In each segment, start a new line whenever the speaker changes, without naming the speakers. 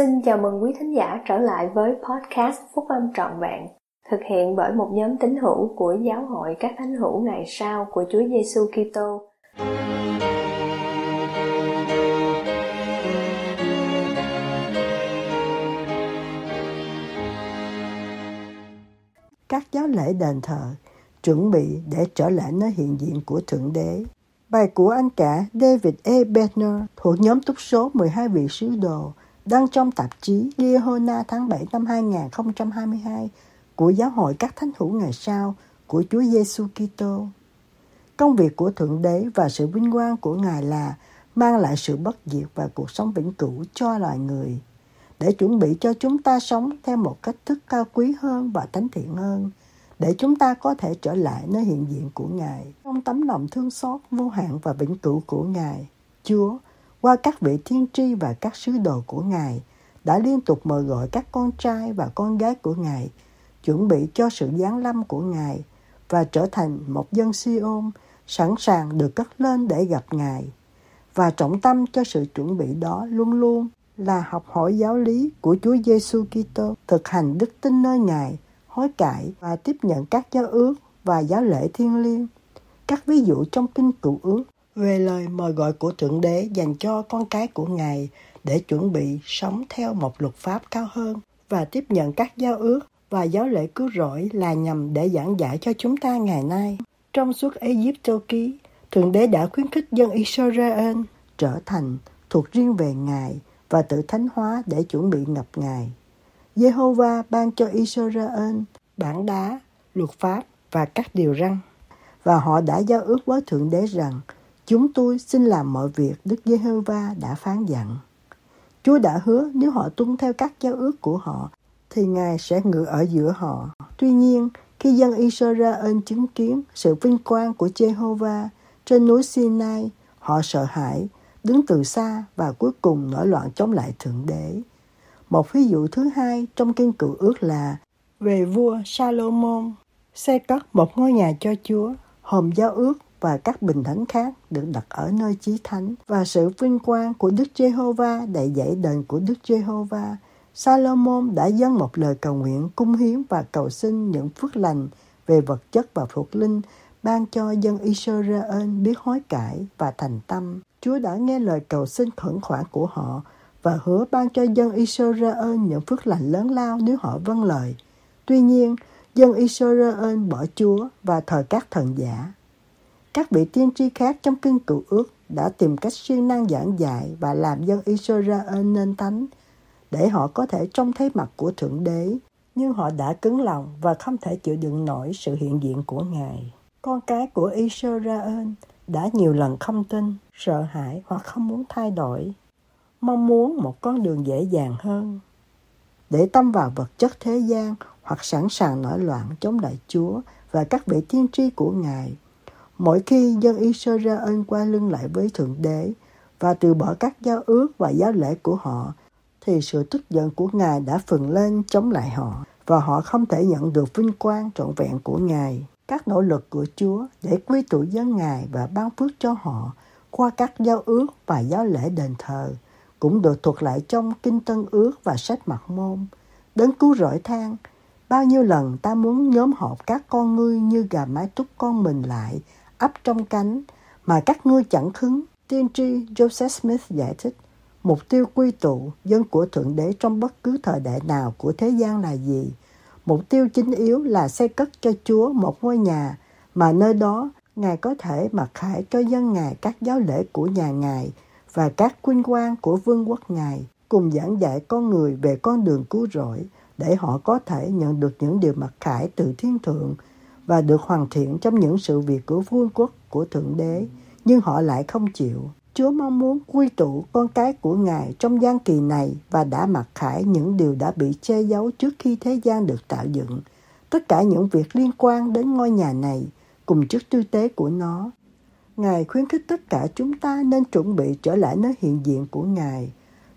Xin chào mừng quý thính giả trở lại với podcast Phúc Âm Trọn Vẹn, thực hiện bởi một nhóm tín hữu của Giáo hội các thánh hữu ngày sau của Chúa Giêsu Kitô.
Các giáo lễ đền thờ chuẩn bị để trở lại nơi hiện diện của Thượng Đế. Bài của anh cả David E. Bettner thuộc nhóm túc số 12 vị sứ đồ đăng trong tạp chí Liehona tháng 7 năm 2022 của Giáo hội các thánh hữu ngày sau của Chúa Giêsu Kitô. Công việc của Thượng Đế và sự vinh quang của Ngài là mang lại sự bất diệt và cuộc sống vĩnh cửu cho loài người, để chuẩn bị cho chúng ta sống theo một cách thức cao quý hơn và thánh thiện hơn, để chúng ta có thể trở lại nơi hiện diện của Ngài trong tấm lòng thương xót vô hạn và vĩnh cửu của Ngài. Chúa qua các vị thiên tri và các sứ đồ của Ngài, đã liên tục mời gọi các con trai và con gái của Ngài chuẩn bị cho sự giáng lâm của Ngài và trở thành một dân Siôn sẵn sàng được cất lên để gặp Ngài. Và trọng tâm cho sự chuẩn bị đó luôn luôn là học hỏi giáo lý của Chúa Giêsu Kitô, thực hành đức tin nơi Ngài, hối cải và tiếp nhận các giáo ước và giáo lễ thiêng liêng. Các ví dụ trong kinh cựu ước về lời mời gọi của Thượng Đế dành cho con cái của Ngài để chuẩn bị sống theo một luật pháp cao hơn và tiếp nhận các giao ước và giáo lễ cứu rỗi là nhằm để giảng giải cho chúng ta ngày nay. Trong suốt Egypto ký, Thượng Đế đã khuyến khích dân Israel trở thành thuộc riêng về Ngài và tự thánh hóa để chuẩn bị ngập Ngài. Jehovah ban cho Israel bản đá, luật pháp và các điều răn. Và họ đã giao ước với Thượng Đế rằng Chúng tôi xin làm mọi việc Đức Giê-hô-va đã phán dặn. Chúa đã hứa nếu họ tuân theo các giao ước của họ, thì Ngài sẽ ngự ở giữa họ. Tuy nhiên, khi dân Israel chứng kiến sự vinh quang của Jehovah trên núi Sinai, họ sợ hãi, đứng từ xa và cuối cùng nổi loạn chống lại Thượng Đế. Một ví dụ thứ hai trong kinh cựu ước là về vua Salomon xây cất một ngôi nhà cho Chúa, hòm giao ước và các bình thánh khác được đặt ở nơi chí thánh và sự vinh quang của Đức Giê-hô-va đầy dạy đền của Đức Giê-hô-va. Salomon đã dâng một lời cầu nguyện cung hiến và cầu xin những phước lành về vật chất và thuộc linh ban cho dân Israel biết hối cải và thành tâm. Chúa đã nghe lời cầu xin khẩn khoản của họ và hứa ban cho dân Israel những phước lành lớn lao nếu họ vâng lời. Tuy nhiên, dân Israel bỏ Chúa và thờ các thần giả. Các vị tiên tri khác trong kinh cựu ước đã tìm cách siêng năng giảng dạy và làm dân Israel nên thánh để họ có thể trông thấy mặt của Thượng Đế. Nhưng họ đã cứng lòng và không thể chịu đựng nổi sự hiện diện của Ngài. Con cái của Israel đã nhiều lần không tin, sợ hãi hoặc không muốn thay đổi, mong muốn một con đường dễ dàng hơn. Để tâm vào vật chất thế gian hoặc sẵn sàng nổi loạn chống lại Chúa và các vị tiên tri của Ngài – Mỗi khi dân Israel qua lưng lại với Thượng Đế và từ bỏ các giao ước và giáo lễ của họ, thì sự tức giận của Ngài đã phừng lên chống lại họ và họ không thể nhận được vinh quang trọn vẹn của Ngài. Các nỗ lực của Chúa để quy tụ dân Ngài và ban phước cho họ qua các giao ước và giáo lễ đền thờ cũng được thuật lại trong Kinh Tân Ước và sách Mặt Môn. Đấng cứu rỗi than, bao nhiêu lần ta muốn nhóm họp các con ngươi như gà mái túc con mình lại ấp trong cánh mà các ngươi chẳng khứng. Tiên tri Joseph Smith giải thích, mục tiêu quy tụ dân của Thượng Đế trong bất cứ thời đại nào của thế gian là gì? Mục tiêu chính yếu là xây cất cho Chúa một ngôi nhà mà nơi đó Ngài có thể mặc khải cho dân Ngài các giáo lễ của nhà Ngài và các quynh quan của vương quốc Ngài cùng giảng dạy con người về con đường cứu rỗi để họ có thể nhận được những điều mặc khải từ thiên thượng và được hoàn thiện trong những sự việc của vương quốc của Thượng Đế, nhưng họ lại không chịu. Chúa mong muốn quy tụ con cái của Ngài trong gian kỳ này và đã mặc khải những điều đã bị che giấu trước khi thế gian được tạo dựng. Tất cả những việc liên quan đến ngôi nhà này cùng chức tư tế của nó. Ngài khuyến khích tất cả chúng ta nên chuẩn bị trở lại nơi hiện diện của Ngài,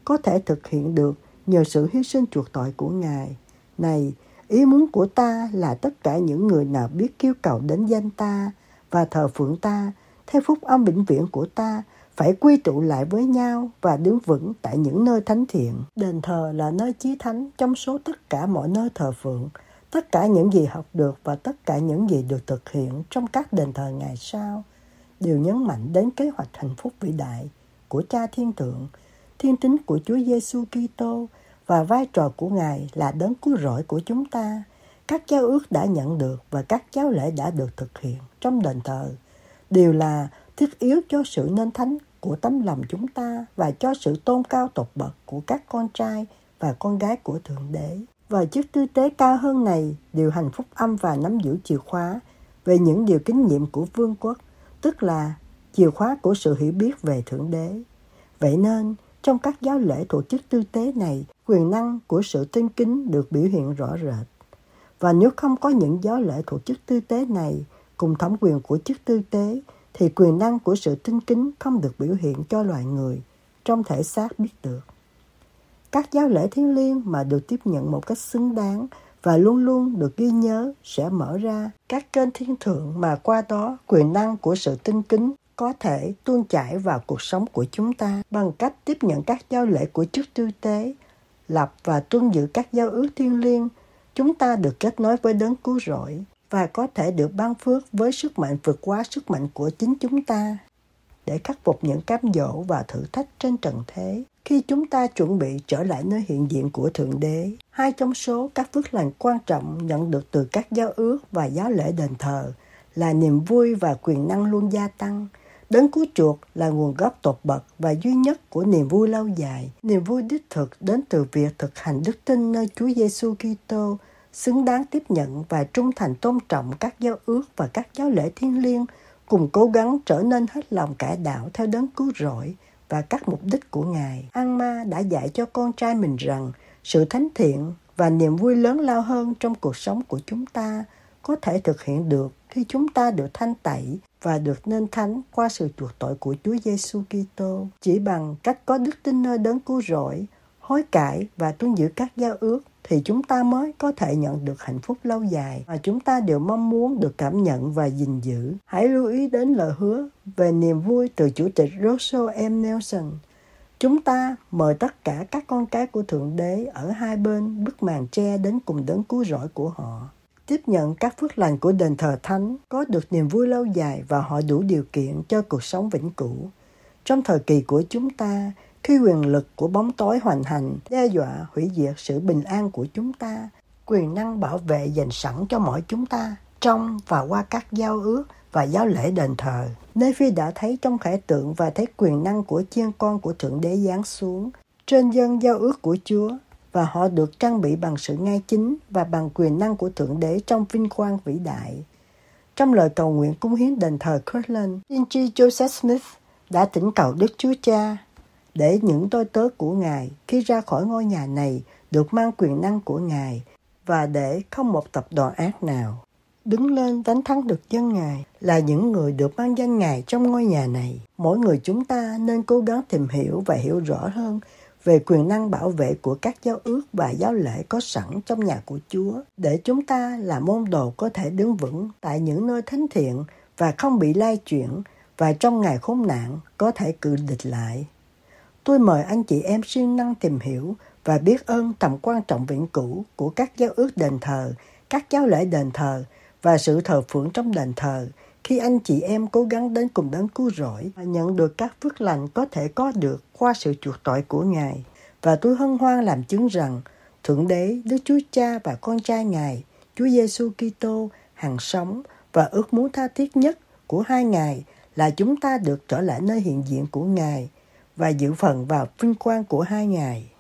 có thể thực hiện được nhờ sự hy sinh chuộc tội của Ngài. Này, Ý muốn của ta là tất cả những người nào biết kêu cầu đến danh ta và thờ phượng ta theo phúc âm vĩnh viễn của ta phải quy tụ lại với nhau và đứng vững tại những nơi thánh thiện. Đền thờ là nơi chí thánh trong số tất cả mọi nơi thờ phượng, tất cả những gì học được và tất cả những gì được thực hiện trong các đền thờ ngày sau đều nhấn mạnh đến kế hoạch hạnh phúc vĩ đại của Cha Thiên Thượng, thiên tính của Chúa Giêsu Kitô và vai trò của Ngài là đấng cứu rỗi của chúng ta. Các giáo ước đã nhận được và các giáo lễ đã được thực hiện trong đền thờ đều là thiết yếu cho sự nên thánh của tấm lòng chúng ta và cho sự tôn cao tột bậc của các con trai và con gái của Thượng Đế. Và chức tư tế cao hơn này điều hành phúc âm và nắm giữ chìa khóa về những điều kinh nghiệm của vương quốc, tức là chìa khóa của sự hiểu biết về Thượng Đế. Vậy nên, trong các giáo lễ tổ chức tư tế này, quyền năng của sự tinh kính được biểu hiện rõ rệt. Và nếu không có những giáo lễ tổ chức tư tế này cùng thẩm quyền của chức tư tế, thì quyền năng của sự tinh kính không được biểu hiện cho loài người trong thể xác biết được. Các giáo lễ thiêng liêng mà được tiếp nhận một cách xứng đáng và luôn luôn được ghi nhớ sẽ mở ra các kênh thiên thượng mà qua đó quyền năng của sự tinh kính có thể tuôn chảy vào cuộc sống của chúng ta bằng cách tiếp nhận các giao lễ của chức tư tế, lập và tuân giữ các giao ước thiêng liêng, chúng ta được kết nối với đấng cứu rỗi và có thể được ban phước với sức mạnh vượt quá sức mạnh của chính chúng ta để khắc phục những cám dỗ và thử thách trên trần thế khi chúng ta chuẩn bị trở lại nơi hiện diện của Thượng Đế. Hai trong số các phước lành quan trọng nhận được từ các giao ước và giáo lễ đền thờ là niềm vui và quyền năng luôn gia tăng. Đấng cứu chuộc là nguồn gốc tột bậc và duy nhất của niềm vui lâu dài. Niềm vui đích thực đến từ việc thực hành đức tin nơi Chúa Giêsu Kitô xứng đáng tiếp nhận và trung thành tôn trọng các giao ước và các giáo lễ thiêng liêng, cùng cố gắng trở nên hết lòng cải đạo theo đấng cứu rỗi và các mục đích của Ngài. An Ma đã dạy cho con trai mình rằng sự thánh thiện và niềm vui lớn lao hơn trong cuộc sống của chúng ta có thể thực hiện được khi chúng ta được thanh tẩy và được nên thánh qua sự chuộc tội của Chúa Giêsu Kitô. Chỉ bằng cách có đức tin nơi đấng cứu rỗi, hối cải và tuân giữ các giao ước thì chúng ta mới có thể nhận được hạnh phúc lâu dài mà chúng ta đều mong muốn được cảm nhận và gìn giữ. Hãy lưu ý đến lời hứa về niềm vui từ Chủ tịch Russell M. Nelson. Chúng ta mời tất cả các con cái của Thượng Đế ở hai bên bức màn tre đến cùng đấng cứu rỗi của họ. Tiếp nhận các phước lành của đền thờ thánh, có được niềm vui lâu dài và họ đủ điều kiện cho cuộc sống vĩnh cửu. Trong thời kỳ của chúng ta, khi quyền lực của bóng tối hoành hành đe dọa hủy diệt sự bình an của chúng ta, quyền năng bảo vệ dành sẵn cho mỗi chúng ta trong và qua các giao ước và giáo lễ đền thờ. Nephi đã thấy trong khải tượng và thấy quyền năng của chiên con của Thượng Đế giáng xuống trên dân giao ước của Chúa và họ được trang bị bằng sự ngay chính và bằng quyền năng của Thượng Đế trong vinh quang vĩ đại. Trong lời cầu nguyện cung hiến đền thờ Kirtland, Inchi Joseph Smith đã thỉnh cầu Đức Chúa Cha để những tôi tớ của Ngài khi ra khỏi ngôi nhà này được mang quyền năng của Ngài và để không một tập đoàn ác nào đứng lên đánh thắng được dân Ngài là những người được mang danh Ngài trong ngôi nhà này. Mỗi người chúng ta nên cố gắng tìm hiểu và hiểu rõ hơn về quyền năng bảo vệ của các giáo ước và giáo lễ có sẵn trong nhà của Chúa để chúng ta là môn đồ có thể đứng vững tại những nơi thánh thiện và không bị lai chuyển và trong ngày khốn nạn có thể cự địch lại. Tôi mời anh chị em siêng năng tìm hiểu và biết ơn tầm quan trọng viễn cũ của các giáo ước đền thờ, các giáo lễ đền thờ và sự thờ phượng trong đền thờ khi anh chị em cố gắng đến cùng đấng cứu rỗi và nhận được các phước lành có thể có được qua sự chuộc tội của Ngài. Và tôi hân hoan làm chứng rằng Thượng Đế, Đức Chúa Cha và con trai Ngài, Chúa Giêsu Kitô hàng sống và ước muốn tha thiết nhất của hai Ngài là chúng ta được trở lại nơi hiện diện của Ngài và dự phần vào vinh quang của hai Ngài.